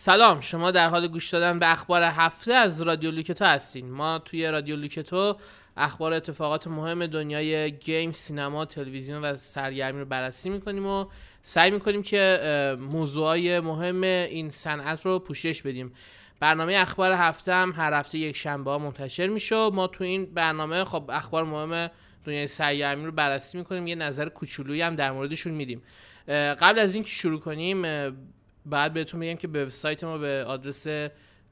سلام شما در حال گوش دادن به اخبار هفته از رادیو لوکتو هستین. ما توی رادیو لوکتو اخبار اتفاقات مهم دنیای گیم سینما تلویزیون و سرگرمی رو بررسی می‌کنیم و سعی می‌کنیم که موضوعای مهم این صنعت رو پوشش بدیم. برنامه اخبار هفته هم هر هفته یک شنبه ها منتشر میشه ما تو این برنامه خب اخبار مهم دنیای سرگرمی رو بررسی می‌کنیم. یه نظر کوچولویی هم در موردشون میدیم. قبل از اینکه شروع کنیم بعد بهتون بگم که به وبسایت ما به آدرس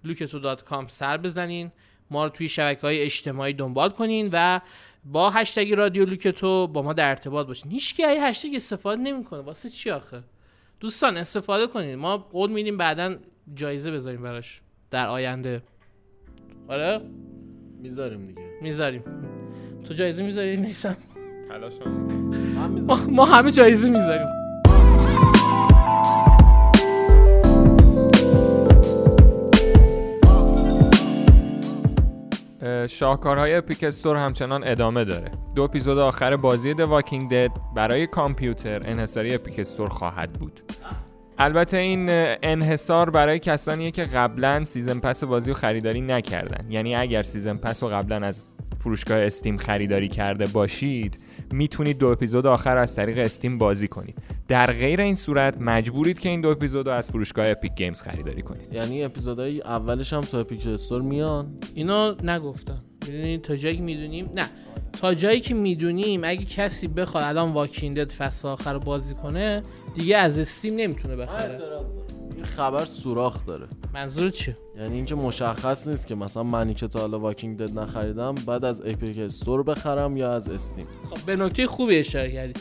luketo.com سر بزنین. ما رو توی شبکه های اجتماعی دنبال کنین و با هشتگ رادیو لوکتو با ما در ارتباط باشین. هیچ کی هشتگ استفاده نمی‌کنه. واسه چی آخه؟ دوستان استفاده کنین. ما قول میدیم بعدا جایزه بذاریم براش در آینده. آره؟ می‌ذاریم دیگه. می‌ذاریم. تو جایزه می‌ذاری نیستم ما, ما همه جایزه می‌ذاریم. شاهکارهای Epic Store همچنان ادامه داره. دو اپیزود آخر بازی The Walking Dead برای کامپیوتر انحصاری Epic Store خواهد بود. البته این انحصار برای کسانیه که قبلا season pass بازی رو خریداری نکردن. یعنی اگر season pass رو قبلا از فروشگاه Steam خریداری کرده باشید می‌تونید دو اپیزود آخر از طریق Steam بازی کنید. در غیر این صورت مجبورید که این دو اپیزود رو از فروشگاه Epic Games خریداری کنید. یعنی اپیزودهای اولش هم تو Epic Store میان؟ اینو نگفتم. می‌دونید تا جایی می‌دونیم نه. تا جایی که می‌دونیم اگه کسی بخواد الان Walking Dead فصل آخر رو بازی کنه دیگه از Steam نمی‌تونه بخره. این خبر سوراخ داره. منظور چیه؟ یعنی اینکه مشخص نیست که مثلا منی که تا حالا Walking Dead نخریدم بعد از Epic Store بخرم یا از استیم خب به نکته خوبی اشاره کردی.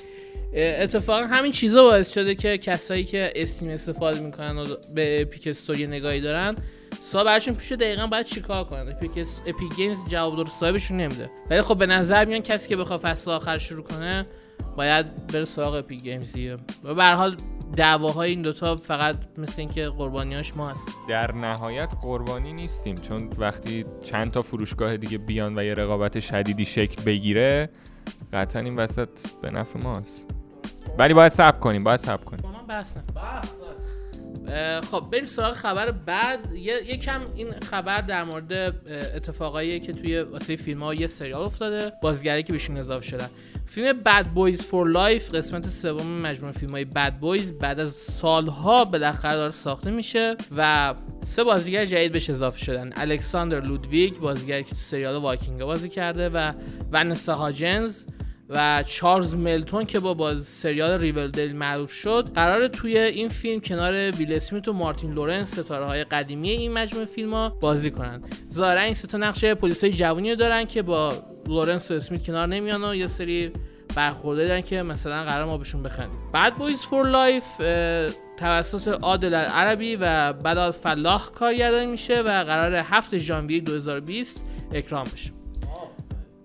اتفاقا همین چیزا باعث شده که کسایی که Steam استفاده می‌کنن و به Epic Store یه نگاهی دارن سوال براشون پیش دقیقا باید چیکار کنن؟ Epic Epic Games جواب درست صاحبشون نمیده. ولی خب به نظر میان کسی که بخواد فصل آخر شروع کنه باید بره سراغ Epic Games دیگه. و به حال دعواهای این دوتا فقط مثل اینکه قربانیاش ما هست. در نهایت قربانی نیستیم چون وقتی چند تا فروشگاه دیگه بیان و یه رقابت شدیدی شکل بگیره قطعا این وسط به نفع ماست. ولی باید صبر کنیم باید صبر کنیم. با من بحثم خب بریم سراغ خبر بعد. یکم این خبر در مورد اتفاقایی که توی واسه فیلم ها یه سریال افتاده بازیگری که بهشون اضافه شدن. فیلم Bad Boys for Life قسمت سوم مجموعه فیلم های Bad Boys بعد از سالها بالاخره داره ساخته میشه و سه بازیگر جدید بهش اضافه شدن. الکساندر لودویگ بازیگری که تو سریال Viking بازی کرده و ونسا هاجنز و چارلز ملتون که با باز سریال Riverdale معروف شد قراره توی این فیلم کنار ویل اسمیت و مارتین لورنس ستاره های قدیمی این مجموعه فیلم ها بازی کنن. ظاهرا این سه تا نقش پلیسای جوونی دارن که با لورنس و اسمیت کنار نمیان و یه سری برخورد دارن که مثلا قراره ما بهشون بخندیم. Bad Boys for Life توسط عادل العربی و بلال فلاح کارگردانی میشه و قراره 7 ژانویه 2020 اکران بشه.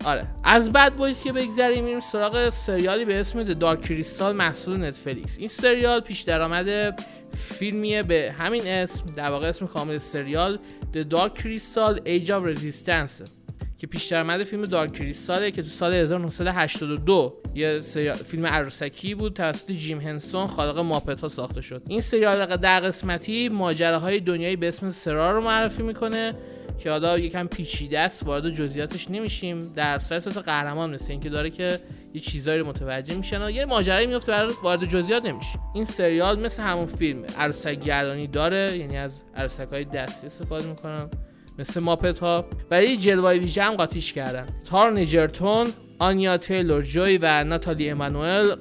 آره. از Bad Boys که بگذریم میریم سراغ سریالی به اسم Dark Crystal محصول نتفلیکس. این سریال پیش درآمد فیلمیه به همین اسم در واقع اسم کامل سریال The Dark Crystal Age of Resistance. که پیش درآمد فیلم دارک کریستاله که تو سال 1982 یه سریال فیلم عروسکی بود توسط جیم هنسون خالق ماپت ها ساخته شد. این سریال در قسمتی ماجراهای دنیایی به اسم سرا رو معرفی می‌کنه. که حالا یکم پیچیده است وارد جزئیاتش نمیشیم. در سایت قهرمان مثل اینکه داره که یه چیزایی رو متوجه میشن و یه ماجرایی میفته برای وارد جزئیات نمیشیم. این سریال مثل همون فیلم عروسک گردانی داره یعنی از عروسک های دستی استفاده می‌کنن. مثل Muppet ها. ولی جلوه ویژه هم قاطیش کردن. تارون اجرتون آنیا تیلور جوی و ناتالی امانوئل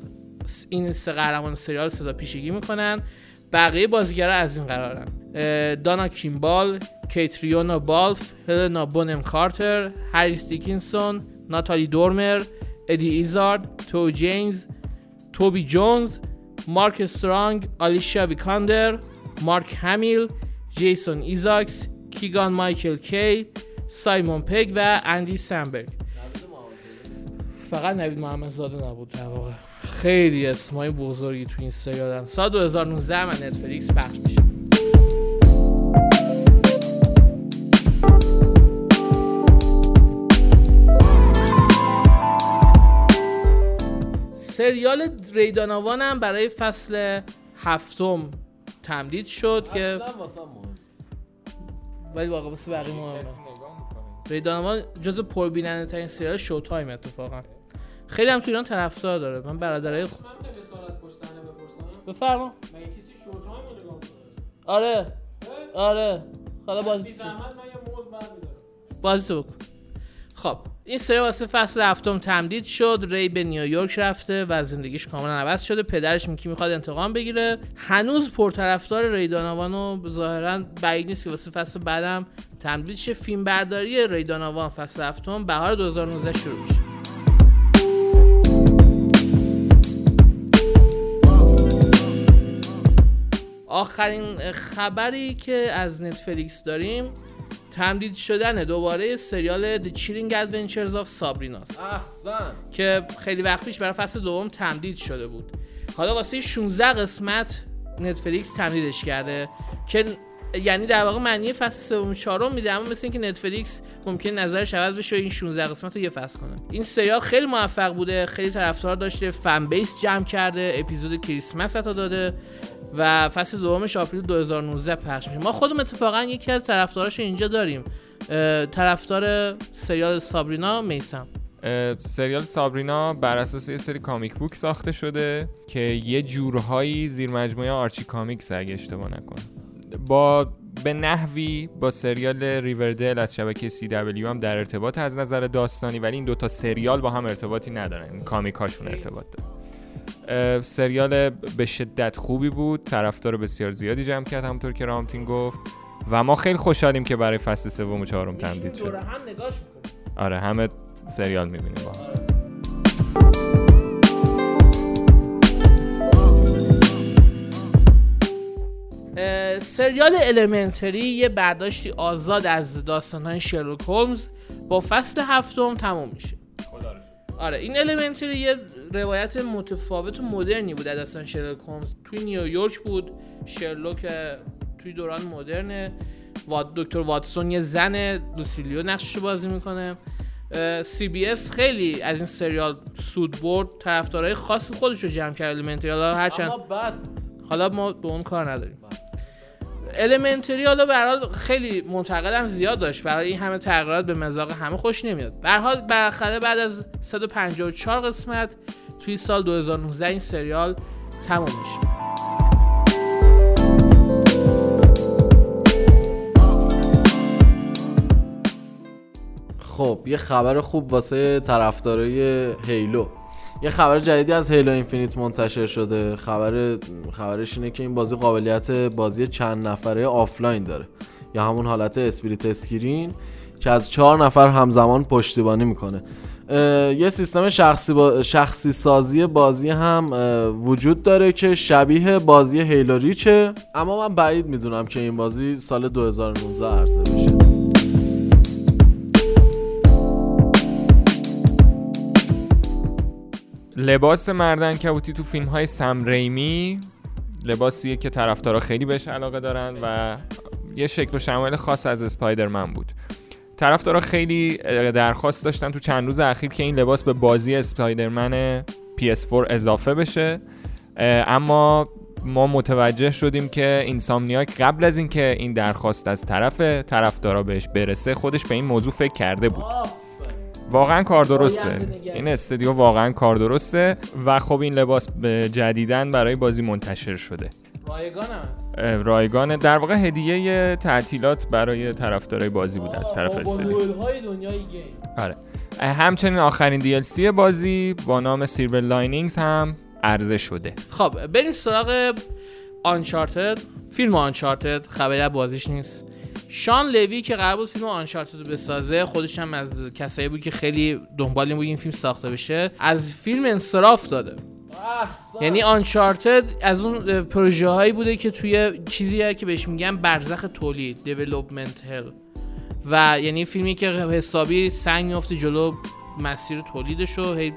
این سه قهرمان سریال صدا پیشگی می‌کنن. بقیه بازیگرا از این قرارن. دانا کیمبال کیتریونا بالف هلنا بونم کارتر هریس دیکینسون ناتالی دورمر ادی ایزارد تئو جیمز توبی جونز مارک استرانگ آلیشا ویکاندر مارک همیل جیسون ایزاکس کیگان مایکل کی سایمون پگ و اندی سامبرگ. فقط نوید محمد زاده نبود در واقع. خیلی اسمای بزرگی تو این سریالن. سال 2019 من نتفلیکس پخش میشه. سریال ریداناوان هم برای فصل هفتم تمدید شد که ولی واقعا واسه بقیه مهمه ری دانوان جز پربیننده ترین سریال شو تایم اتفاقا. خیلی هم تو ایران طرفدار داره. من برادرای خ... بفرما. آره. آره. حالا بازی بازی تو بکن. خب. این سری واسه فصل هفتم تمدید شد ری به نیویورک رفته و زندگیش کاملا عوض شده. پدرش میکی می‌خواد انتقام بگیره. هنوز پرطرفدار ری دانوان ظاهرا بعید نیست که واسه فصل بعدم تمدید شه. فیلم برداری ری دانوان فصل هفتم بهار 2019 شروع میشه. آخرین خبری که از نتفلیکس داریم تمدید شدن دوباره سریال The Chilling Adventures of سابریناس احسن. که خیلی وقت پیش برای فصل دوم تمدید شده بود. حالا واسه 16 قسمت نتفلیکس تمدیدش کرده که یعنی در واقع معنی فصل سوم چهارم میده اما مثل اینکه نتفلیکس ممکن نظرش عوض بشه و این 16 قسمت رو یه فصل کنه. این سریال خیلی موفق بوده خیلی طرفدار داشته فن بیس جمع کرده اپیزود کریسمس تا داده. و فصل دومش آپریل 2019 پخش میشه. ما خودم اتفاقا یکی از طرفداراش اینجا داریم. طرفدار سریال سابرینا میسم. سریال سابرینا بر اساس یه سری comic book ساخته شده که یه جورهایی زیر مجموعه Archie Comics اگه اشتباه نکنم. با به نحوی با سریال Riverdale از شبکه CW هم در ارتباطه از نظر داستانی ولی این دوتا سریال با هم ارتباطی ندارن. این comic هاشون ارتباط داره سریال به شدت خوبی بود. طرفدار بسیار زیادی جمع کرد همونطور که رامتین گفت. و ما خیلی خوشحالیم که برای فصل سوم و چهارم تمدید شد. هم نگاش آره همه سریال می‌بینیم. با. اه، سریال المنتری یه برداشتی آزاد از داستانهای شرلوک هولمز با فصل هفتم تموم میشه. آره این Elementary یه روایت متفاوت و مدرنی بود. از داستان شرلوک هولمز توی نیویورک بود. شرلوک توی دوران مدرن وات دکتر واتسون یه زن لوسی لیو نقشش رو بازی می‌کنه. CBS خیلی از این سریال سود برد. طرفدارای خاص خودش رو جمع کرد Elementary حالا هرچند حالا ما به اون کار نداریم. Elementary حالا به هر حال خیلی منتقدم زیاد داشت. برای این همه تغییرات به مذاق همه خوش نمیاد. به هر حال بالاخره بعد از 154 قسمت توی سال 2019 این سریال تموم میشه. خب یه خبر خوب واسه طرفدارای Halo. یه خبر جدیدی از Halo Infinite منتشر شده. خبر خبرش اینه که این بازی قابلیت بازی چند نفره آفلاین داره. یا همون حالت split screen که از چهار نفر همزمان پشتیبانی می‌کنه. یه سیستم شخصی, با- شخصی سازی بازی هم وجود داره که شبیه بازی هیلو ریچه اما من بعید می‌دونم که این بازی سال 2019 عرضه بشه لباس مردن کبوتی تو فیلم های سم ریمی لباسیه که طرفدارا خیلی بهش علاقه دارن و یه شکل و شمایل خاص از اسپایدرمن بود. طرفدارا خیلی درخواست داشتن تو چند روز اخیر که این لباس به بازی اسپایدرمن PS4 اضافه بشه. اما ما متوجه شدیم که اینسامنیاک قبل از اینکه این درخواست از طرف طرفدارا بهش برسه خودش به این موضوع فکر کرده بود. واقعا کار درسته. این استودیو واقعا کار درسته و خب این لباس به جدیدن برای بازی منتشر شده. رایگان هم هست. اه، رایگان. در واقع هدیه تعطیلات برای طرفدارای بازی بود از طرف استودیو. های دنیای game. آره. همچنین آخرین DLC بازی با نام Silver Linings هم عرضه شده. خب بریم سراغ Uncharted فیلم Uncharted خبری از بازیش نیست. شان لوی که قرار بود فیلم Uncharted رو بسازه خودش هم از کسایی بود که خیلی دنبال این بود این فیلم ساخته بشه از فیلم انصراف داده. یعنی Uncharted از اون پروژه هایی بوده که توی چیزی که بهش میگن برزخ تولید development hell و یعنی فیلمی که حسابی سنگ میفته جلو مسیر تولیدش رو هی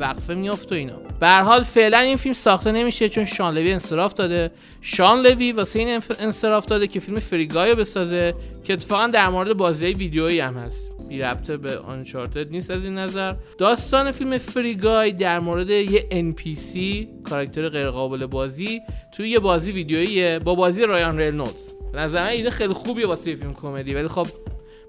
وقفه میافت و اینا. به حال فعلا این فیلم ساخته نمیشه چون شان لوی انصراف داده. شان لوی واسه این انصراف داده که فیلم فریگای رو بسازه که اتفاقا در مورد بازی ویدیویی هم هست. بی ربطه به آنچارتد نیست از این نظر. داستان فیلم فریگای در مورد یه NPC کاراکتر غیر قابل بازی توی یه بازی ویدیوییه با بازی رایان رینولدز به نظر ایده خیلی خوبیه واسه فیلم کمدی ولی خب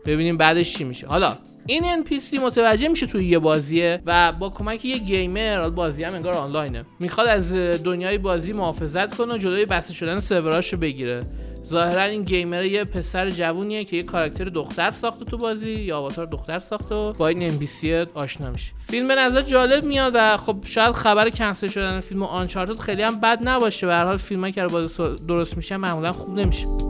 ببینیم بعدش چی میشه. حالا این NPC متوجه میشه توی یه بازیه و با کمک یه گیمر بازی هم انگار آنلاینه. می‌خواد از دنیای بازی محافظت کنه و جلوی بسته شدن سروراشو بگیره. ظاهرا این گیمر یه پسر جوونیه که یه کاراکتر دختر ساخته تو بازی یا آواتار دختر ساخته و با این ام آشنا میشه. فیلم به نظر جالب میاد و خب شاید خبر کنسل شدن فیلم آنچارتد خیلی هم بد نباشه. به هر حال فیلمایی که بازی درست میشه معمولا خوب نمیشه.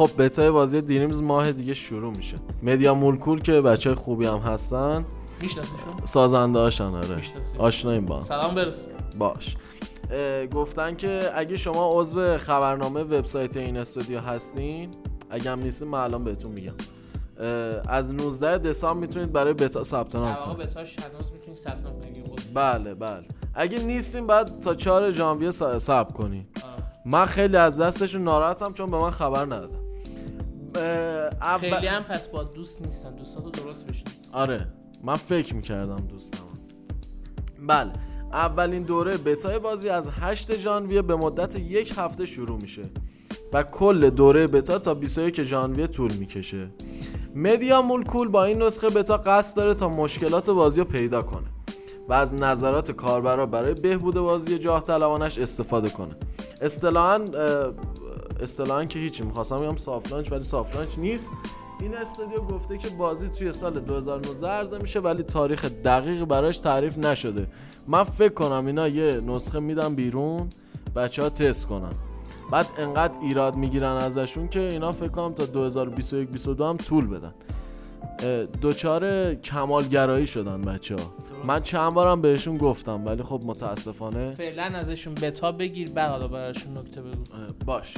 خب بتای بازی دریمز ماه دیگه شروع میشه. مدیا مولکول که بچه خوبی هم هستن. میشناسیشون؟ سازنده هاشن آره. آشناییم با. سلام برس باش. گفتن که اگه شما عضو خبرنامه وبسایت این استودیو هستین اگه هم نیستین من الان بهتون میگم. از 19 دسامبر می‌تونید برای بتا ثبت نام کنید. بتاش هنوز می‌تونی ثبت نام بله بله. اگه نیستین بعد تا 4 ژانویه ثبت کنین. آه. من خیلی از دستشون ناراحتم چون به من خبر ندادن. اه، اول- خیلی هم پس با دوست نیستن. دوستاتو درست بشناس آره من فکر می‌کردم دوستم. بله اولین دوره بتای بازی از 8 ژانویه به مدت یک هفته شروع میشه و کل دوره بتا تا 21 ژانویه طول می‌کشه. Media Molecule با این نسخه بتا قصد داره تا مشکلات بازی رو پیدا کنه و از نظرات کاربرا برای بهبود بازی جاه طلبانه‌ش استفاده کنه. اصطلاحاً اصطلاحاً که هیچی. می‌خواستم بگم soft launch ولی soft launch نیست. این استودیو گفته که بازی توی سال 2019 عرضه میشه ولی تاریخ دقیق براش تعریف نشده. من فکر کنم اینا یه نسخه میدن بیرون بچه ها تست کنن. بعد انقدر ایراد می‌گیرن ازشون که اینا فکر کنم تا 2021 22 هم طول بدن. دوچار کمالگرایی شدن بچه ها من چند بارم بهشون گفتم ولی خب متاسفانه فعلا ازشون بتا بگیر بعد حالا براشون نکته بگو. باش.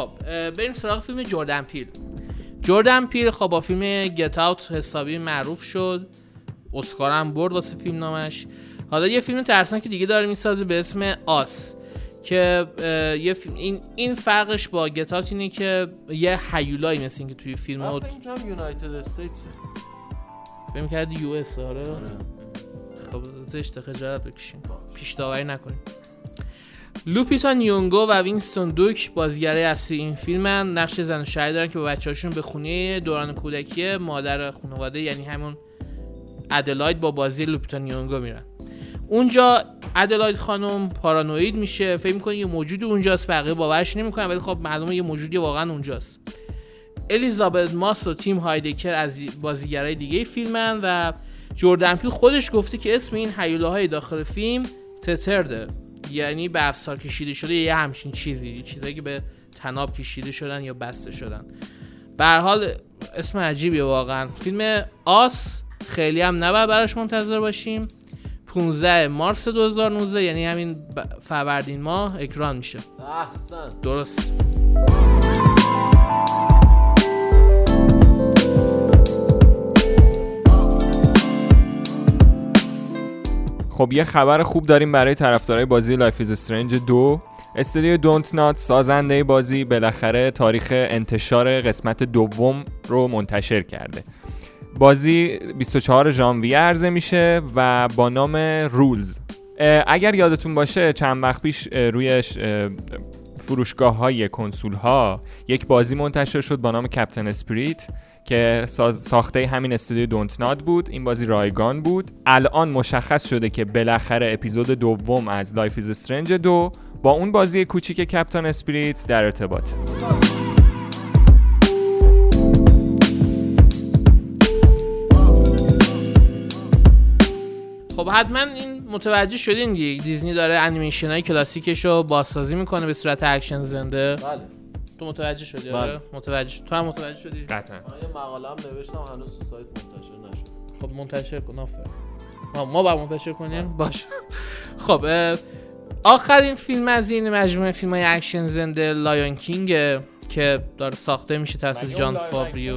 خب بریم سراغ فیلم جردن پیل. جردن پیل خب با فیلم گت اوت حسابی معروف شد. اسکار هم برد واسه فیلم نامش. حالا یه فیلم ترسناک دیگه داره می‌سازه به اسم Us که یه فیلم این این فرقش با Get Out اینه که یه هیولایی مثل اینکه توی فیلم بود فکر United States فکر کرد US آره. خب زشت خجالت بکشیم پیش داوری نکنیم لوپیتا نیونگو و وینستون دوک بازیگرای اصلی این فیلمن نقش زن و شوهری دارن که با بچه‌هاشون به خونه دوران کودکی مادر خانواده یعنی همون ادلاید با بازی لوپیتا نیونگو میرن. اونجا ادلاید خانم پارانوید میشه. فکر می‌کنه یه موجودی اونجاست؟ بقیه باورش نمی‌کنن ولی خب معلومه یه موجودی واقعا اونجاست. الیزابت ماس و تیم هایدکر از بازیگرای دیگه فیلمن و جردن پیل خودش گفته که اسم این هیولاهای داخل فیلم تترده. یعنی به افسار کشیده شده یه همچین چیزی یه چیزایی که به تناب کشیده شدن یا بسته شدن. به هر حال اسم عجیبیه واقعا. فیلم Us خیلی هم نباید براش منتظر باشیم. 15 مارس 2019 یعنی همین فروردین ماه اکران میشه. احسن. درست. خب یه خبر خوب داریم برای طرفدارای بازی Life Is Strange دو. استودیو Dontnod سازنده بازی بالاخره تاریخ انتشار قسمت دوم رو منتشر کرده. بازی 24 ژانویه عرضه میشه و با نام Rules اگر یادتون باشه چند وقت پیش اه، روی فروشگاه های کنسول ها یک بازی منتشر شد با نام Captain Spirit که ساخته همین استودیو Dontnod بود. این بازی رایگان بود. الان مشخص شده که بالاخره اپیزود دوم از Life Is Strange دو با اون بازی کوچیک Captain Spirit در ارتباط. خب حتما این متوجه شدین دیگه. دیزنی داره انیمیشن های کلاسیکش رو بازسازی می‌کنه به صورت اکشن زنده. بله. تو متوجه شدی؟ بله. آره متوجه شد. تو هم متوجه شدی؟ قطعا. من یه مقاله هم نوشتم هنوز تو سایت منتشر نشد. خب منتشر کن. آفر ما ما باید منتشر کنیم؟ باش خب آخرین فیلم از این مجموعه فیلم های اکشن زنده Lion King که داره ساخته میشه توسط جان فاورو.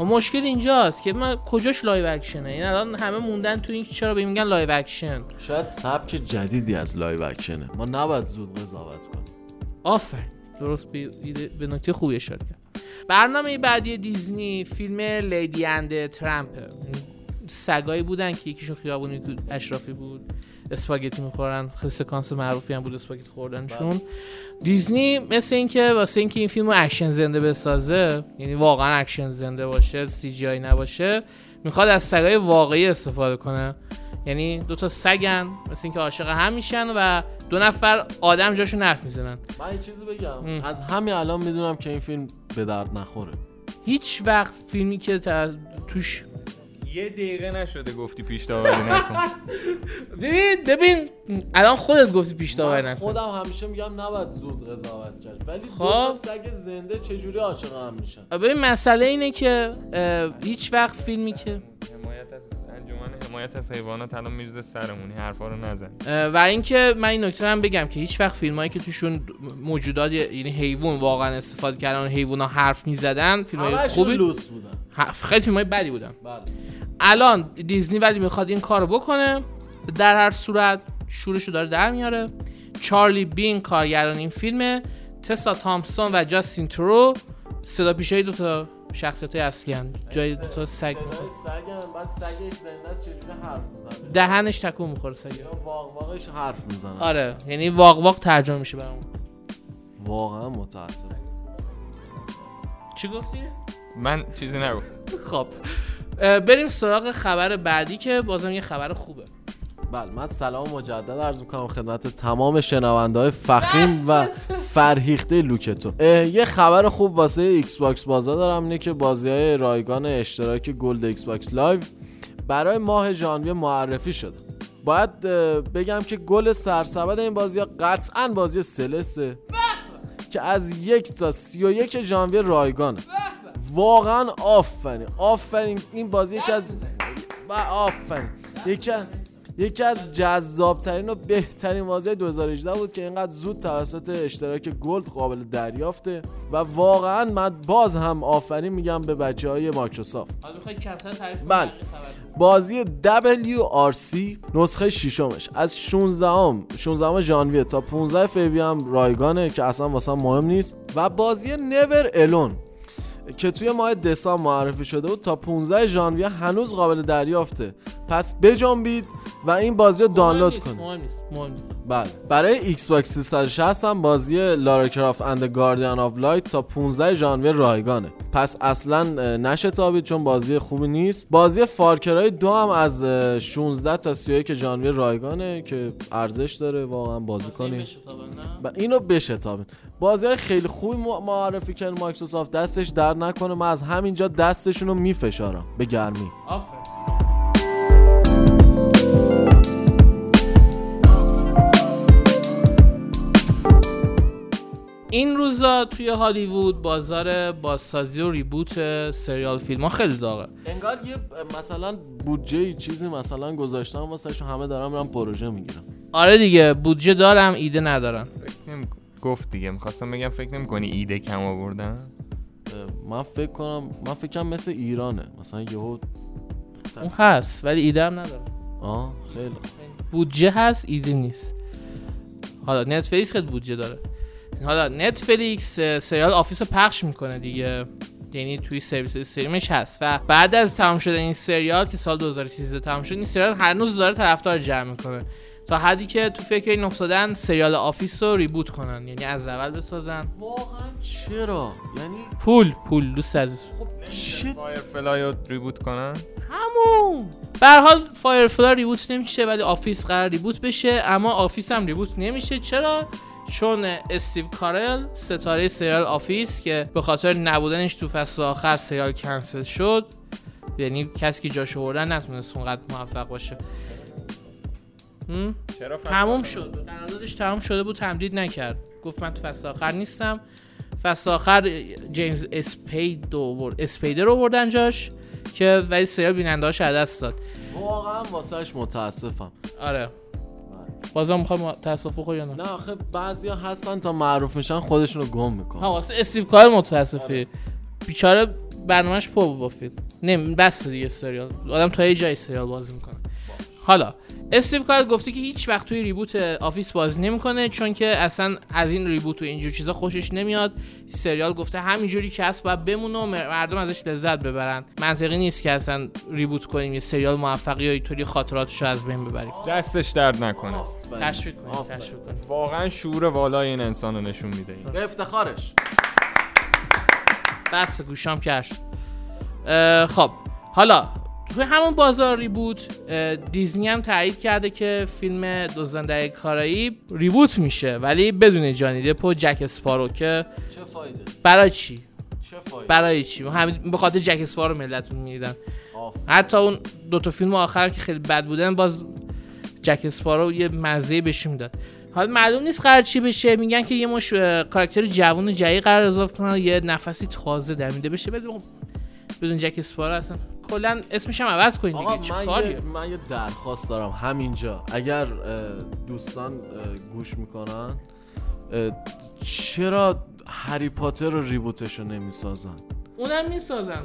و مشکل اینجاست که من کجاش live action ه این الان همه موندن تو این چرا بهش میگن live action شاید سبک جدیدی از live action ه ما نباید زود قضاوت کنیم. آفرین. درست به, به نکته خوبی اشاره کرد. برنامه بعدی دیزنی فیلم Lady and Tramp. سگایی بودن که یکیشون خیابونی اشرافی بود. اسپاگتی می‌خورن. خیلی سکانس معروفی هم بود اسپاگتی خوردنشون دیزنی مثل اینکه واسه اینکه این فیلم اکشن زنده بسازه یعنی واقعا اکشن زنده باشه CGI نباشه می‌خواد از سگای واقعی استفاده کنه. یعنی دو تا سگن مثل اینکه عاشق هم میشن و دو نفر آدم جاشون حرف می‌زنن. من یه چیزی بگم. ام. از همین الان می‌دونم که این فیلم به درد نخوره. هیچ وقت فیلمی که توش یه دقیقه نشده گفتی پیش داوری نکن. ببین ببین الان خودت گفتی پیش داوری نکن. خودم همیشه میگم نباید زود قضاوت کرد. ولی دو خب. تا سگ زنده چجوری عاشق هم میشن؟ ببین مسئله اینه که هیچ وقت فیلمی که حمایت از انجمن حمایت از حیوانات الان میرزه سرمونی حرفا رو نزن. و اینکه من این نکته رو هم بگم که هیچ وقت فیلمایی که توشون موجودات یعنی حیوان واقعا استفاده کردن حیونا حرف می‌زدن فیلم های همشون خوبی لوس بودن. خیلی فیلم های بدی بودن. بله. الان دیزنی ولی می‌خواد این کارو بکنه در هر صورت شورشو داره در میاره. چارلی بین کارگردان این فیلمه تسا تامسون و جاستین ترو صدا پیشای دو تا شخصیت های اصلی هن. جای دو تا سگ سگم بعد سگش زنده است چجوری حرف می‌زنه؟ دهنش تکون می‌خوره سگ یا واق واقعش حرف می‌زنه آره یعنی واق واق ترجمه میشه برامون. واقعا متاسفم چی گفتی؟ من چیزی نگفتم. خب بریم سراغ خبر بعدی که بازم یه خبر خوبه. بله من سلام مجدد عرض می‌کنم خدمت تمام شنونده های فخیم و فرهیخته لوکتو. یه خبر خوب واسه ایکس باکس بازا دارم اینه که بازی های رایگان اشتراک Gold Xbox Live برای ماه ژانویه معرفی شده. باید بگم که گل سرسبد این بازی ها قطعا بازی Celeste ه که از یک تا سی و یک ژانویه رایگانه. واقعا آفرین. آفرین. این بازی یکی از آفرین. یکی یکی از جذابترین و بهترین بازی 2018 بود که اینقدر زود توسط اشتراک Gold قابل دریافته و واقعا من باز هم آفرین میگم به بچه های مایکروسافت بله. بازی WRC نسخه ششمش. از 16 16 ژانویه تا 15 فوریه هم رایگانه که اصلا واسم مهم نیست. و بازی Never Alone. که توی ماه دسامبر معرفی شده بود تا 15 ژانویه هنوز قابل دریافته. پس بجنبید و این بازی رو دانلود کنید. مهم نیست مهم نیست. بله. برای ایکس باکس 360 هم بازی Lara Croft and Guardian of Light تا 15 ژانویه رایگانه. پس اصلا نشتابید چون بازی خوبی نیست. بازی فارکرای دو هم از اه، 16 تا 31 ژانویه رایگانه که ارزش داره. واقعا بازی کنید و اینو بشتابین. بازی های خیلی خوبی مع- معرفی کرد مایکروسافت. دستش در نکنه. من از همینجا دستشون رو میفشارم. به گرمی. آفرین. این روزا توی هالیوود بازار بازسازی و ریبوت سریال فیلم ها خیلی داغه. انگار یه مثلا بودجه چیزی مثلا گذاشتن واسه همه دارن میرن پروژه می‌گیرن. آره دیگه بودجه دارم ایده ندارن فکر نمی گفت دیگه می‌خواستم بگم فکر نمی کنی ایده کم آوردن؟ من فکر کنم من فکرم مثل ایرانه. مثلا یهو اون هست ولی ایده هم ندارم. آه خیلی. بودجه هست ایده نیست. حالا نتفلیکس خیلی بودجه داره. حالا نتفلیکس سریال Office رو پخش می‌کنه دیگه. یعنی توی سرویس stream ش هست. و بعد از تمام شدن این سریال که سال 2013 تمام شد این سریال هنوز داره طرفدار جمع می‌کنه. تا حدی که تو فکر این افتادن سریال Office رو reboot کنن یعنی از اول بسازن. واقعا چرا؟ یعنی پول پول دوست عزیز. چه Firefly رو reboot کنن؟ همون! به حال Firefly reboot نمیشه ولی Office قرار reboot بشه اما Office هم reboot نمیشه. چرا؟ چون استیو کارل ستاره سریال Office که به خاطر نبودنش تو فصل آخر سریال کنسل شد یعنی کسی که جاش آوردن نتونست اونقدر موفق باشه؟ چرا فصل تموم؟ شد. قراردادش تموم شده بود تمدید نکرد. گفت من تو فصل آخر نیستم. فصل آخر جیمز اسپیدر آورد. اسپیدر رو آوردن جاش که ولی سریال بینندهاش از دست داد. واقعا واسهش متاسفم. آره. بازم می‌خوای تاسف بخوری یا نه؟ نه آخه بعضیا هستن تا معروف میشن خودشونو گم می‌کنن. ها واسه استیو کارل متاسفی. بیچاره برنامهش پر بود با فیلم. نه بس دیگه سریال. آدم تا یه جای سریال بازی می‌کنه. حالا استیو کارل گفته که هیچ وقت توی reboot Office بازی نمی‌کنه چون که اصلا از این reboot و اینجور چیزا خوشش نمیاد. سریال گفته همینجوری که هست باید بمونه و مردم ازش لذت ببرن. منطقی نیست که اصلا reboot کنیم یه سریال موفقی یا اینطوری خاطراتش رو از بین ببریم. دستش درد نکنه. تشویق کنیم واقعا شعور والای این انسان رو نشون میده این. به افتخارش. بس گوشام کرد خب حالا توی همون بازار ریبوت دیزنی هم تایید کرده که فیلم دوزنده کارایی ریبوت میشه. ولی بدون جانی دپ و جک اسپارو که چه فایده؟ برای چی؟ چه فایده؟ برای چی؟ همین به خاطر جک اسپارو ملتون می‌دیدن. حتی اون دو تا فیلم آخر که خیلی بد بودن باز جک اسپارو یه مزه بهشون داد حالا معلوم نیست قرار چی بشه. میگن که یه مش کاراکتر جوون جدید قرار اضافه کنن یه نفسی تازه دمیده بشه. بدون بدون جک اسپارو اصلا کلا اسمش هم عوض کنین آقا دیگه من یه, من یه درخواست دارم. همینجا. اگر دوستان گوش می‌کنن چرا هری پاتر رو ریبوتش رو نمی‌سازن؟ اونم می‌سازن.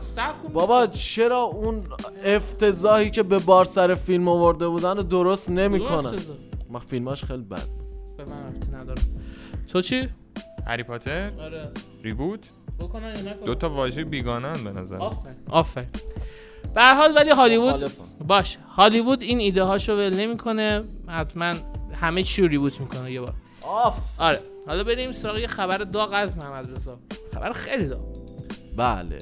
بابا چرا اون افتضاحی که به بار سر فیلم آورده بودن رو درست. نمی‌کنن. ما فیلماش خیلی بد به من نداره. تو چی؟ هری پاتر؟ آره. ریبوت؟ بکنن دو تا واژه بیگانن به نظر آفرین. آفرین. به حال ولی هالیوود. باش. هالیوود این ایده هاشو ول نمی‌کنه. حتما همه چی رو ریبوت می‌کنه یه بار. آف. آره. حالا بریم سراغ یه خبر داغ از محمد رضا. خبر خیلی داغ. بله.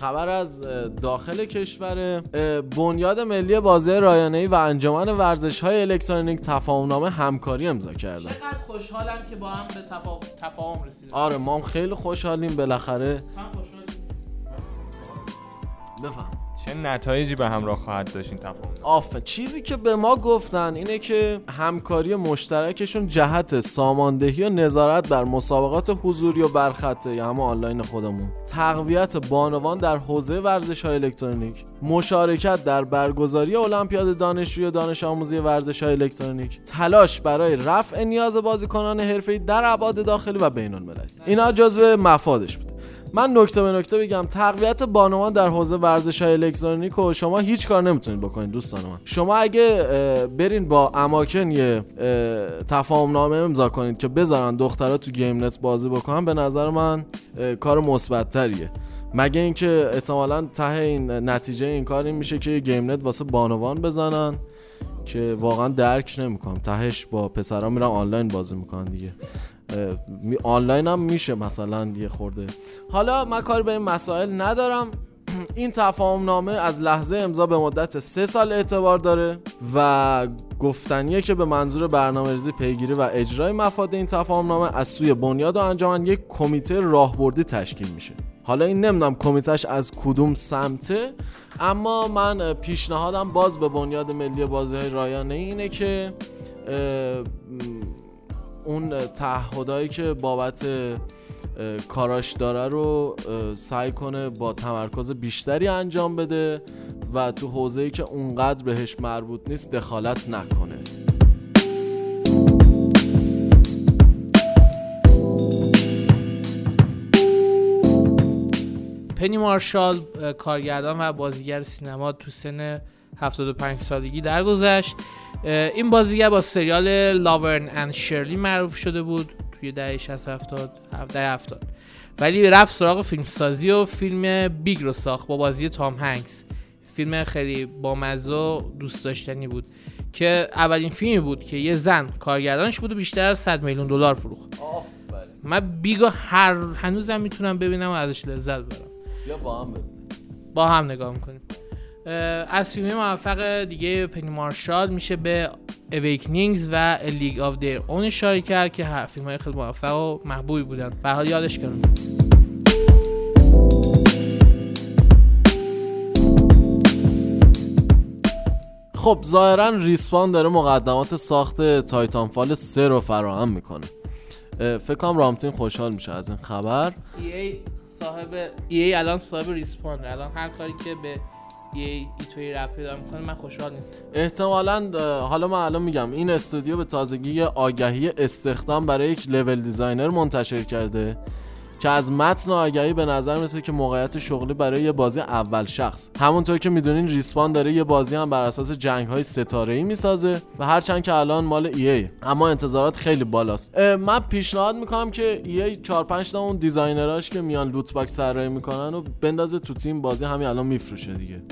خبر از داخل کشور بنیاد ملی بازی رایانه‌ای و انجمن ورزش های الکترونیک تفاهمنامه همکاری امضا کردن چقدر خوشحالم که با هم به تفا... تفاهم رسیدیم. آره ما هم خیلی خوشحالیم بالاخره. بفهم. چه نتایجی به همراه خواهد داشت این تفاهم؟ آفه چیزی که به ما گفتن اینه که همکاری مشترکشون جهت ساماندهی و نظارت بر مسابقات حضوری و برخطه یا همه آنلاین خودمون. تقویت بانوان در حوزه ورزش های الکترونیک. مشارکت در برگزاری المپیاد دانشجوی و دانش آموزی ورزش های الکترونیک. تلاش برای رفع نیاز بازیکنان حرفه‌ای در ابعاد داخلی و بین المللی اینا جزو مفادش بوده. من نکته به نکته بگم تقویت بانوان در حوزه ورزش های الکترونیک و شما هیچ کار نمی‌تونید بکنید دوستان من. شما اگه برین با اماکن یه اه، تفاهم نامه امضا کنید که بذارن دخترها تو گیم نت بازی بکنن به نظر من کار مثبت‌تریه. مگه اینکه احتمالا ته این نتیجه این کار این میشه که گیم نت واسه بانوان بزنن که واقعا درک نمی‌کنم. تهش با پسرا میرن آنلاین بازی می‌کنن دیگه. آنلاین هم میشه مثلا یه خورده. حالا من کاری به این مسائل ندارم. این تفاهم نامه از لحظه امضا به مدت سه سال اعتبار داره و گفتنیه که به منظور برنامه ریزی پیگیری و اجرای مفاد این تفاهم نامه از سوی بنیاد و انجمن یک کمیته راهبردی تشکیل میشه. حالا این نمی‌دونم کمیتش از کدوم سمته اما من پیشنهادم باز به بنیاد ملی بازی های رایانه اینه که اون تعهدایی که بابت کاراش داره رو سعی کنه با تمرکز بیشتری انجام بده و تو حوزه‌ای که اونقدر بهش مربوط نیست دخالت نکنه. پنی مارشال کارگردان و بازیگر سینما تو سن 75 سالگی درگذشت. این بازیگر با سریال Laverne and Shirley معروف شده بود توی دهه 60 70 دهه 70 ولی رفت سراغ فیلم سازی و فیلم Big رو ساخت با بازی تام هنکس فیلم خیلی بامزه و دوست داشتنی بود که اولین فیلمی بود که یه زن کارگردانش بود و بیشتر از 100 میلیون دلار فروخت. آفرین. من Big و هر هنوزم می‌تونم ببینم و ازش لذت ببرم. بیا با هم ببینیم. با هم نگاه می‌کنیم. از فیلم موفق دیگه پنی مارشال میشه به Awakenings و League of Their Own اشاره کرد که هر فیلم های خیلی موفق و محبوبی بودن. به حال یادش کردم خب ظاهرا Respawn داره مقدمات ساخت Titanfall 3 رو فراهم می‌کنه. اه، فکر کنم رامتین خوشحال میشه از این خبر. EA صاحب EA الان صاحب Respawn الان هر کاری که به EA یه طوری ربط پیدا می‌کنه من خوشحال نیست احتمالا حالا من الان میگم این استودیو به تازگی یه آگهی استخدام برای یک level designer منتشر کرده که از متن آگهی به نظر مثل که موقعیت شغلی برای یه بازی اول شخص. همونطور که می‌دونین Respawn داره یه بازی هم بر اساس جنگ های ستاره ای می‌سازه و هرچند که الان مال EA اما انتظارات خیلی بالاست. من پیشنهاد می‌کنم که EA 4 5 تا اون designer اش که میان loot box طراحی می‌کنن و بندازه تو تیم بازی همین الان میفروشه دیگه.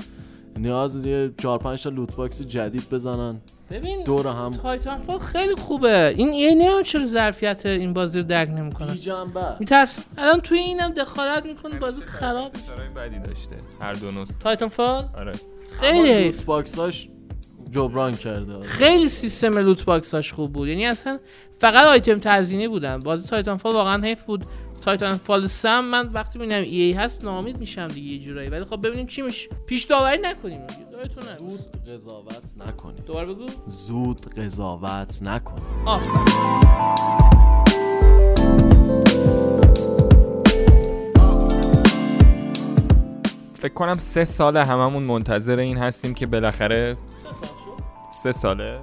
نیاز یه 4 5 تا loot box جدید بزنن. ببین دور هم. Titanfall خیلی خوبه. این EA نمی‌دونم چرا ظرفیت این بازی رو درک نمی‌کنه. بی جنبه. میترسم. الان توی اینم دخالت می‌کنه بازی خراب بدی داشته. هر دو نسخه Titanfall آره. خیلی. loot box اش جبران کرده. خیلی سیستم loot box اش خوب بود. یعنی اصلا فقط آیتم تزیینی بودن. بازی Titanfall واقعا حیف بود. Titanfall سم من وقتی می‌بینم EA هست ناامید میشم دیگه یه جورایی. ولی خب ببینیم چی میشه. پیش داوری نکنیم. زود قضاوت نکنیم. دوباره بگو. زود قضاوت نکنیم. فکر کنم سه سال هممون منتظر این هستیم که بالاخره سه سال شد. سه ساله.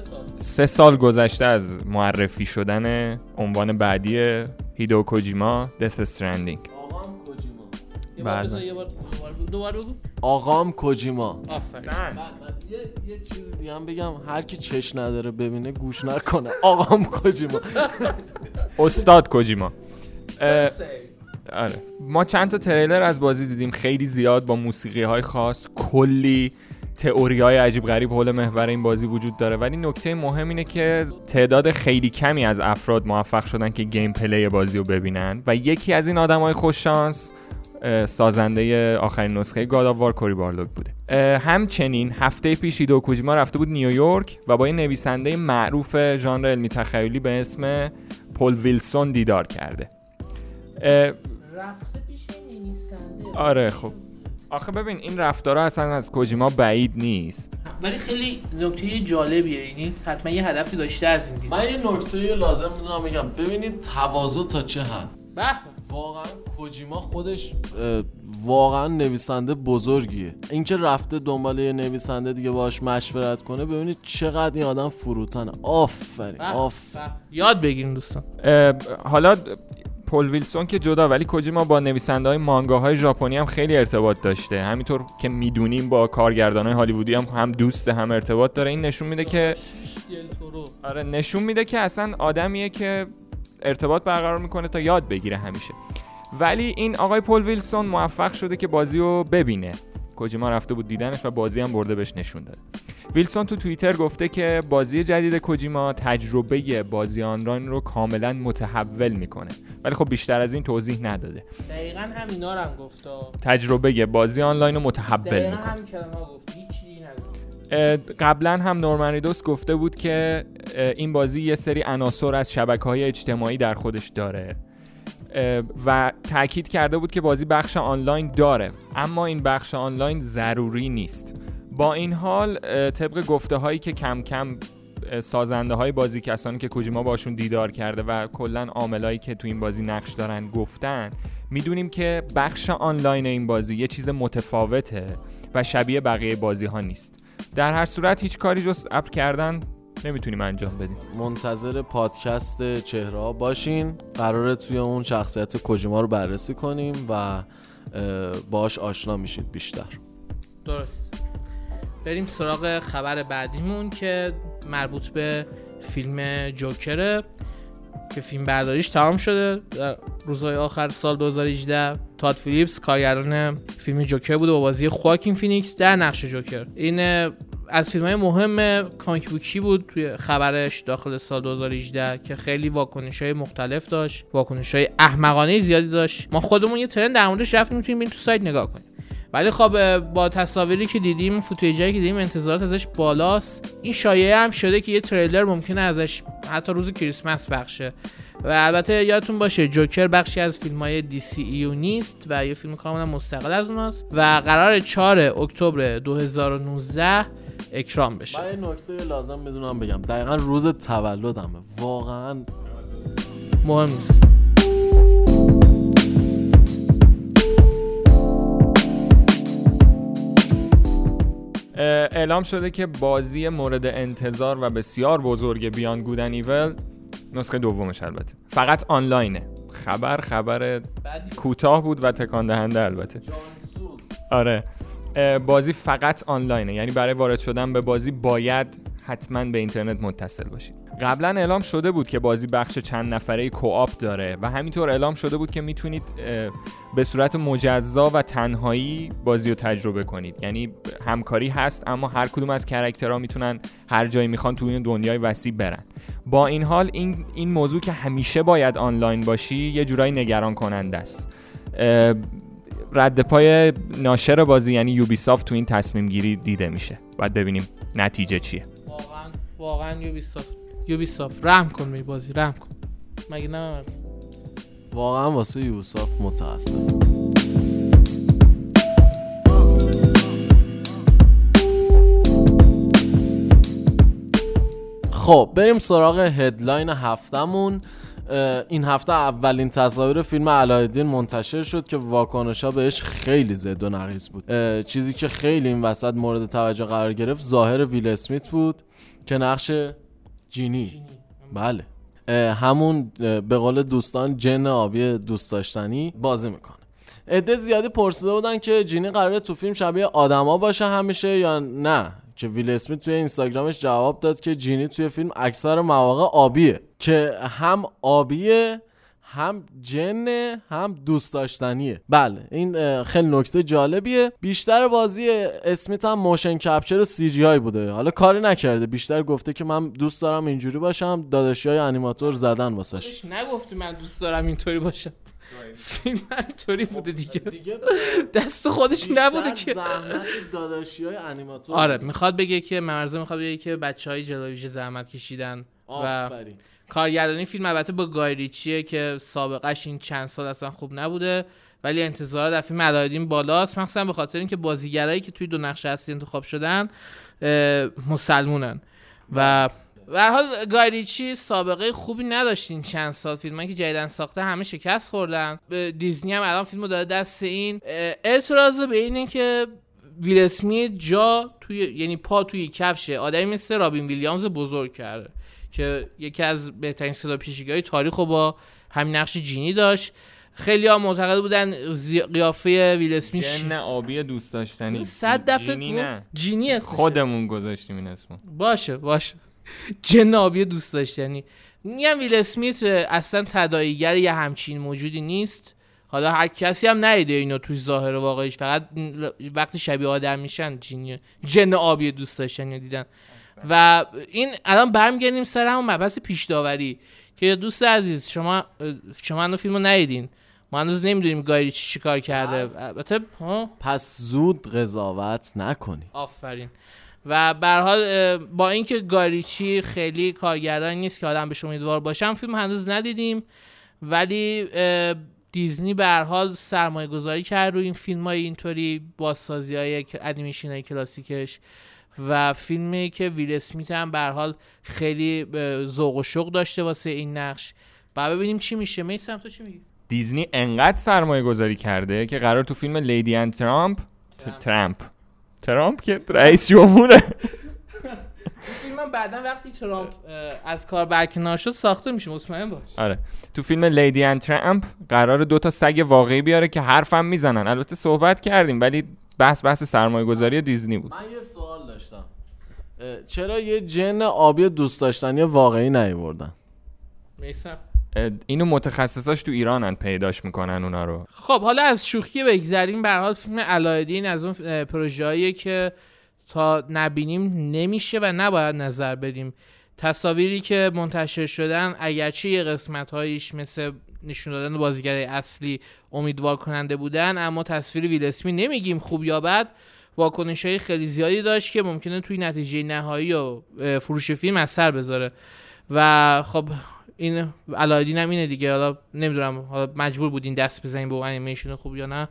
سال. سه سال گذشته از معرفی شدن عنوان بعدی هیدو کوجیما دث استرندینگ آقام کوجیما. یه بار بله. بذار، یه بار دوباره بگو. آقام کوجیما. آفرین. یه, یه چیز دیگه هم بگم. هر کی چش نداره ببینه گوش نکنه. آقام کوجیما. استاد کوجیما. آره. ما چند تا تریلر از بازی دیدیم. خیلی زیاد با موسیقی های خاص. کلی تئوری های عجیب غریب حول محور این بازی وجود داره. ولی نکته مهم اینه که تعداد خیلی کمی از افراد موفق شدن که gameplay بازی رو ببینن و یکی از این آدم های خوش شانس سازنده آخرین نسخه گاد آف وار کوری بارلوگ بوده. همچنین هفته پیش هیدو کوجیما رفته بود نیویورک و با یه نویسنده معروف ژانر علمی تخیلی به اسم پل ویلسون دیدار کرده. رفته پیش نویسنده. آره خب. آخه ببین این رفتارها اصلا از کوجیما بعید نیست. ولی خیلی نکته جالبیه یعنی حتما یه هدفی داشته از این دید من یه نکته لازم می‌دونم بگم ببینید تواضع تا چه حد. واقعا کوجیما خودش واقعا نویسنده بزرگیه. اینکه رفته دنبال یه نویسنده دیگه باش مشورت کنه ببینید چقدر این آدم فروتنه. آفرین. آفرین. یاد بگیریم دوستان. حالا پل ویلسون که جدا ولی کوجیما با نویسنده های مانگاهای ژاپنی هم خیلی ارتباط داشته. همینطور که می‌دونیم با کارگردان های هالیوودی هم هم دوسته هم ارتباط داره. این نشون میده که آره نشون میده که اصلا آدمیه که ارتباط برقرار می‌کنه تا یاد بگیره همیشه. ولی این آقای پل ویلسون موفق شده که بازی رو ببینه. کوجیما رفته بود دیدنش و بازی هم برده بهش نشون داده ویلسون تو توییتر گفته که بازی جدید کوجیما تجربه بازی آنلاین رو کاملا متحول می‌کنه. ولی خب بیشتر از این توضیح نداده. دقیقا همینا هم گفتا تجربه بازی آنلاین رو متحول دقیقا می‌کنه. ها گفت. قبلا هم نورمن ریدوس گفته بود که این بازی یه سری عناصر از شبکه های اجتماعی در خودش داره. و تاکید کرده بود که بازی بخش آنلاین داره. اما این بخش آنلاین ضروری نیست. با این حال طبق گفته هایی که کم کم سازنده های بازی کسانی که کوجیما باشون دیدار کرده و کلا عاملایی که تو این بازی نقش دارن گفتن می‌دونیم که بخش آنلاین این بازی یه چیز متفاوته و شبیه بقیه بازی ها نیست. در هر صورت هیچ کاری جز اپ کردن نمی‌تونیم انجام بدیم. منتظر پادکست چهره ها باشین. قراره توی اون شخصیت کوجیما رو بررسی کنیم و باش آشنا میشید بیشتر. درست. بریم سراغ خبر بعدیمون که مربوط به فیلم جوکره که فیلم برداریش تمام شده. در روزهای آخر سال 2018 تاد فیلیپس کارگردان فیلم جوکر بوده با بازی خواکین فینیکس در نقش جوکر. این از فیلم های مهم comic book ی بود توی خبرش داخل سال 2018 که خیلی واکنش های مختلف داشت واکنش های احمقانه زیادی داشت. ما خودمون یه trend در موردش رفتیم می‌تونیم تو سایت نگاه کنیم. ولی خب با تصاویری که دیدیم footage ایی که دیدیم انتظارات ازش بالاست. این شایعه هم شده که یه تریلر ممکنه ازش حتی روز کریسمس پخش شه. و البته یادتون باشه جوکر بخشی از فیلم های دی سی ایو نیست و یه فیلم کاملا مستقل از اوناست. و قرار 4 اکتبر 2019 اکرام بشه. من نکته لازم بدونم بگم. دقیقا روز تولدمه. واقعا مهم نیست. اعلام شده که بازی مورد انتظار و بسیار بزرگ بیان گودن ایول نسخه دومش البته. فقط آنلاینه. خبر خبر کوتاه بود و تکان دهنده البته آره. بازی فقط آنلاینه. یعنی برای وارد شدن به بازی باید حتما به اینترنت متصل باشید قبلا اعلام شده بود که بازی بخش چند نفره کوآپ داره و همینطور اعلام شده بود که می‌تونید به صورت مجزا و تنهایی بازی رو تجربه کنید. یعنی همکاری هست اما هر کدوم از کرکترها می‌تونن هر جایی می‌خوان تو این دنیای وسیع برن. با این حال این این موضوع که همیشه باید آنلاین باشی یه جورایی نگران کننده است رد پای ناشر بازی یعنی یوبیسافت تو این تصمیم گیری دیده میشه. باید ببینیم نتیجه چیه. واقعا واقعا یوبیسافت یوبیسافت. رحم کن به بازی رحم کن. مگه نه مرد؟ واقعا واسه یوسف متاسف خب بریم سراغ هدلاین هفتمون این هفته اولین تصاویر فیلم علایالدین منتشر شد که واکنش ها بهش خیلی زد و نقیض بود. چیزی که خیلی این وسط مورد توجه قرار گرفت ظاهر ویل اسمیت بود که نقش جینی. بله. همون به قول دوستان جن آبی دوست داشتنی بازی می‌کنه. عده زیادی پرسیده بودن که جینی قراره تو فیلم شبیه آدما باشه همیشه یا نه؟ که ویل اسمیت توی اینستاگرامش جواب داد که جینی توی فیلم اکثر مواقع آبیه. که هم آبیه هم جنه هم دوست داشتنیه. بله این خیلی نکته جالبیه. بیشتر بازی اسمیت هم motion capture CGI بوده. حالا کاری نکرده. بیشتر گفته که من دوست دارم اینجوری باشم. داداشی های انیماتور زدن واسش. نگفتی من دوست دارم اینطوری باشم. فیلم اینطوری بوده دیگه؟ دست خودش نبوده که. زحمت داداشی های انیماتور. آره می‌خواد بگه که مرزه می‌خواد بگه که بچه های جلوه ویژه زحمت کشیدن و کارگردانی فیلم البته با گایریچیه که سابقش این چند سال اصلا خوب نبوده ولی انتظارات در فیلم علایالدین بالاست. مخصوصا به خاطر اینکه بازیگرایی که توی دو نقش اصلی انتخاب شدن مسلمونن و به هر حال گایریچی سابقه خوبی نداشت این چند سال فیلمایی که جدیدن ساخته همه شکست خوردن. دیزنی هم الان فیلمو داده دست این. اعتراض به اینه که ویل اسمیت جا توی یعنی پا توی کفش آدمی مثل رابین ویلیامز بزرگ کرده که یکی از بهترین صدا پیشگی تاریخ رو با همین نقش جینی داشت. خیلی ها معتقد بودن زی- قیافه ویل اسمیت جن آبی دوست داشتنی. صد دفعه جینی نه. جینی. خودمون گذاشتیم این اسمو. باشه باشه. جن آبی دوست داشتنی میگم ویل اسمیت اصلا تداعیگر یه همچین موجودی نیست. حالا هر کسی هم ندیده اینو توی ظاهر واقعیش. فقط وقتی شبیه آدم میشن جنی جن آبی دوست داشتنی دیدن. و این الان برمیگردیم سر همون مبحث پیش داوری که دوست عزیز شما شما هنوز فیلمو ندیدین. ما هنوز نمی‌دونیم گایری چی چیکار کرده. البته ها؟ پس زود قضاوت نکنی آفرین. و به حال با اینکه گاریچی خیلی کارگردانی نیست که آدم بهش امیدوار باشم فیلم هنوز ندیدیم. ولی دیزنی به هر حال سرمایه گذاری کرد روی این فیلم های اینطوری بازسازی های انیمیشن های کلاسیکش و فیلمی که ویل اسمیت هم به هر حال خیلی ذوق و شوق داشته واسه این نقش. و ببینیم چی میشه. میسم تو چی میگی؟ دیزنی انقدر سرمایه گذاری کرده که قرار تو فیلم Lady and Tramp ترامپ ترامپ که رئیس جمهوره. فیلم بعدا وقتی ترامپ از کار برکنار شد ساخته میشه مطمئن باش. آره. تو فیلم Lady and Tramp قرار دو تا سگ واقعی بیاره که حرفم می‌زنن. البته صحبت کردیم ولی بحث بحث سرمایه گذاری دیزنی بود. من یه سوال داشتم. چرا یه جن آبی دوست داشتنی واقعی نیوردن؟ میسم. اینو متخصصاش تو ایرانن پیداش می‌کنن اونا رو. خب حالا از شوخی بگذریم به حال فیلم علایالدین از اون پروژه‌ایه که تا نبینیم نمیشه و نباید نظر بدیم. تصاویری که منتشر شدن اگرچه یه قسمت هایش مثل نشون دادن بازیگر اصلی امیدوار کننده بودن اما تصویر ویل اسمی نمیگیم خوب یا بد. واکنش های خیلی زیادی داشت که ممکنه توی نتیجه نهایی و فروش فیلم اثر بذاره. و خب این علایالدین هم اینه دیگه. حالا نمی‌دونم. حالا مجبور بودین دست بزنین به اون انیمیشن خوب یا نه.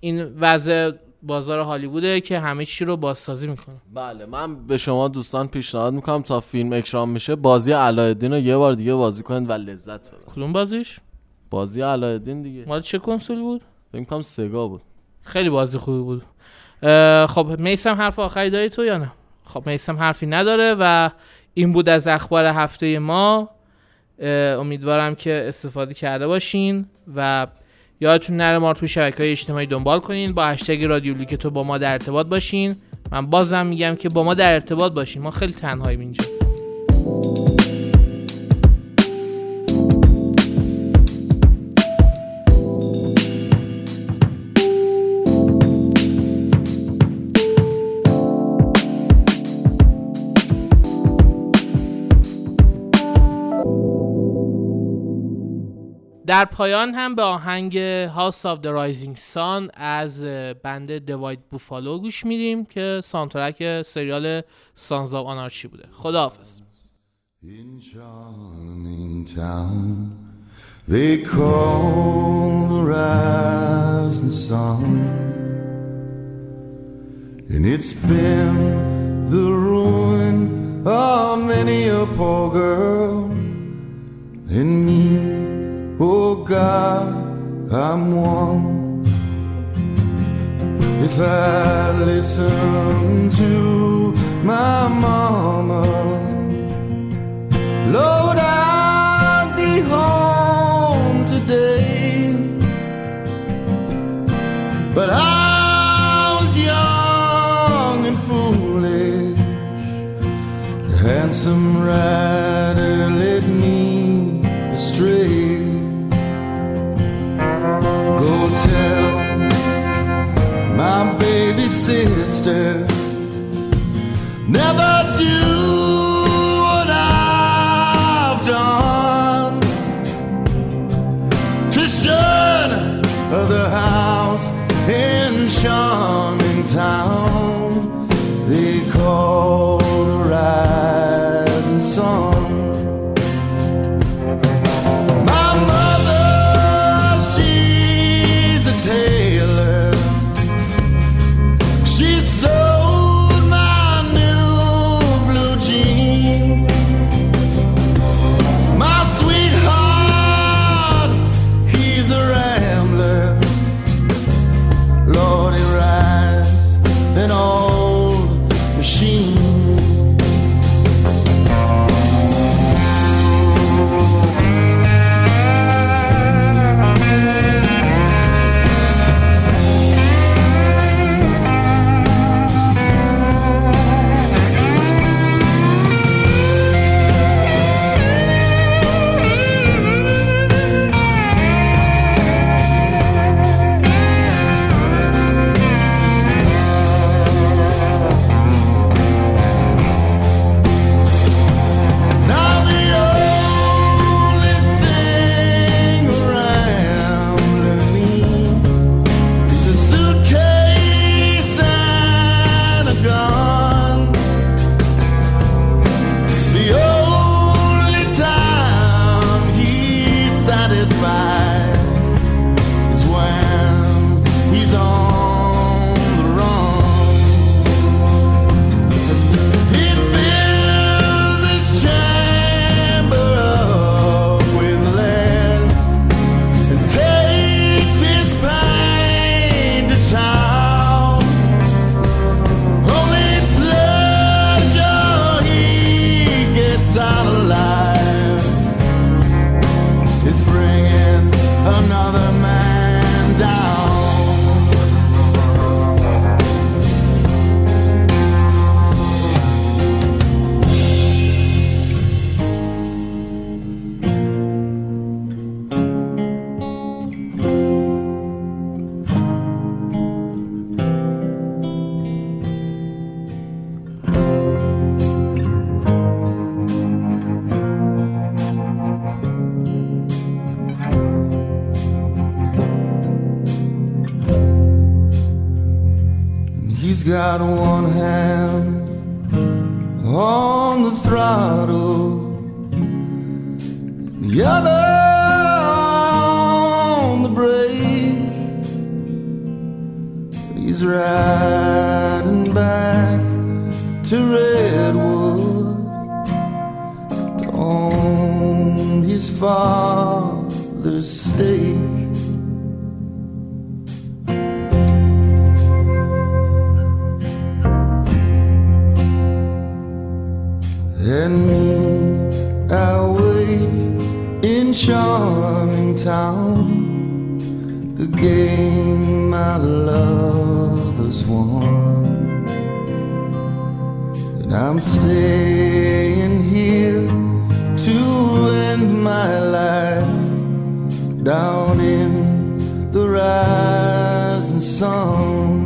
این وضع بازار هالیووده که همه چی رو بازسازی می‌کنه. بله من به شما دوستان پیشنهاد می‌کنم تا فیلم اکرام میشه بازی علایالدین رو یه بار دیگه بازی کنید و لذت ببرید کدوم بازیش؟ بازی علایالدین دیگه. مال چه کنسول بود؟ فکر کنم سگا بود. خیلی بازی خوبی بود. خب میسم حرف آخری داری تو یا نه؟ خب میسم حرفی نداره و این بود از اخبار هفته ما. امیدوارم که استفاده کرده باشین و یادتون نره ما تو شبکه های اجتماعی دنبال کنین با هشتگ رادیو تو با ما در ارتباط باشین. من بازم میگم که با ما در ارتباط باشین. ما خیلی تنهاییم اینجا. در پایان هم به آهنگ House of the Rising Sun از بند دوایت بوفالو گوش میدیم که سانترک سریال سانز آف آنارشی بوده خداحافظ In charming town They call the rising sun And it's been the ruin of many a poor girl I'm one. If I listen to my mama, Lord, I'd be home today. But I was young and foolish, handsome rider sister. Never do what I've done to shun the house in charming his father's stake. and me, I wait in charming town, the game my lovers won. And I'm staying here to end my life down in the rising sun.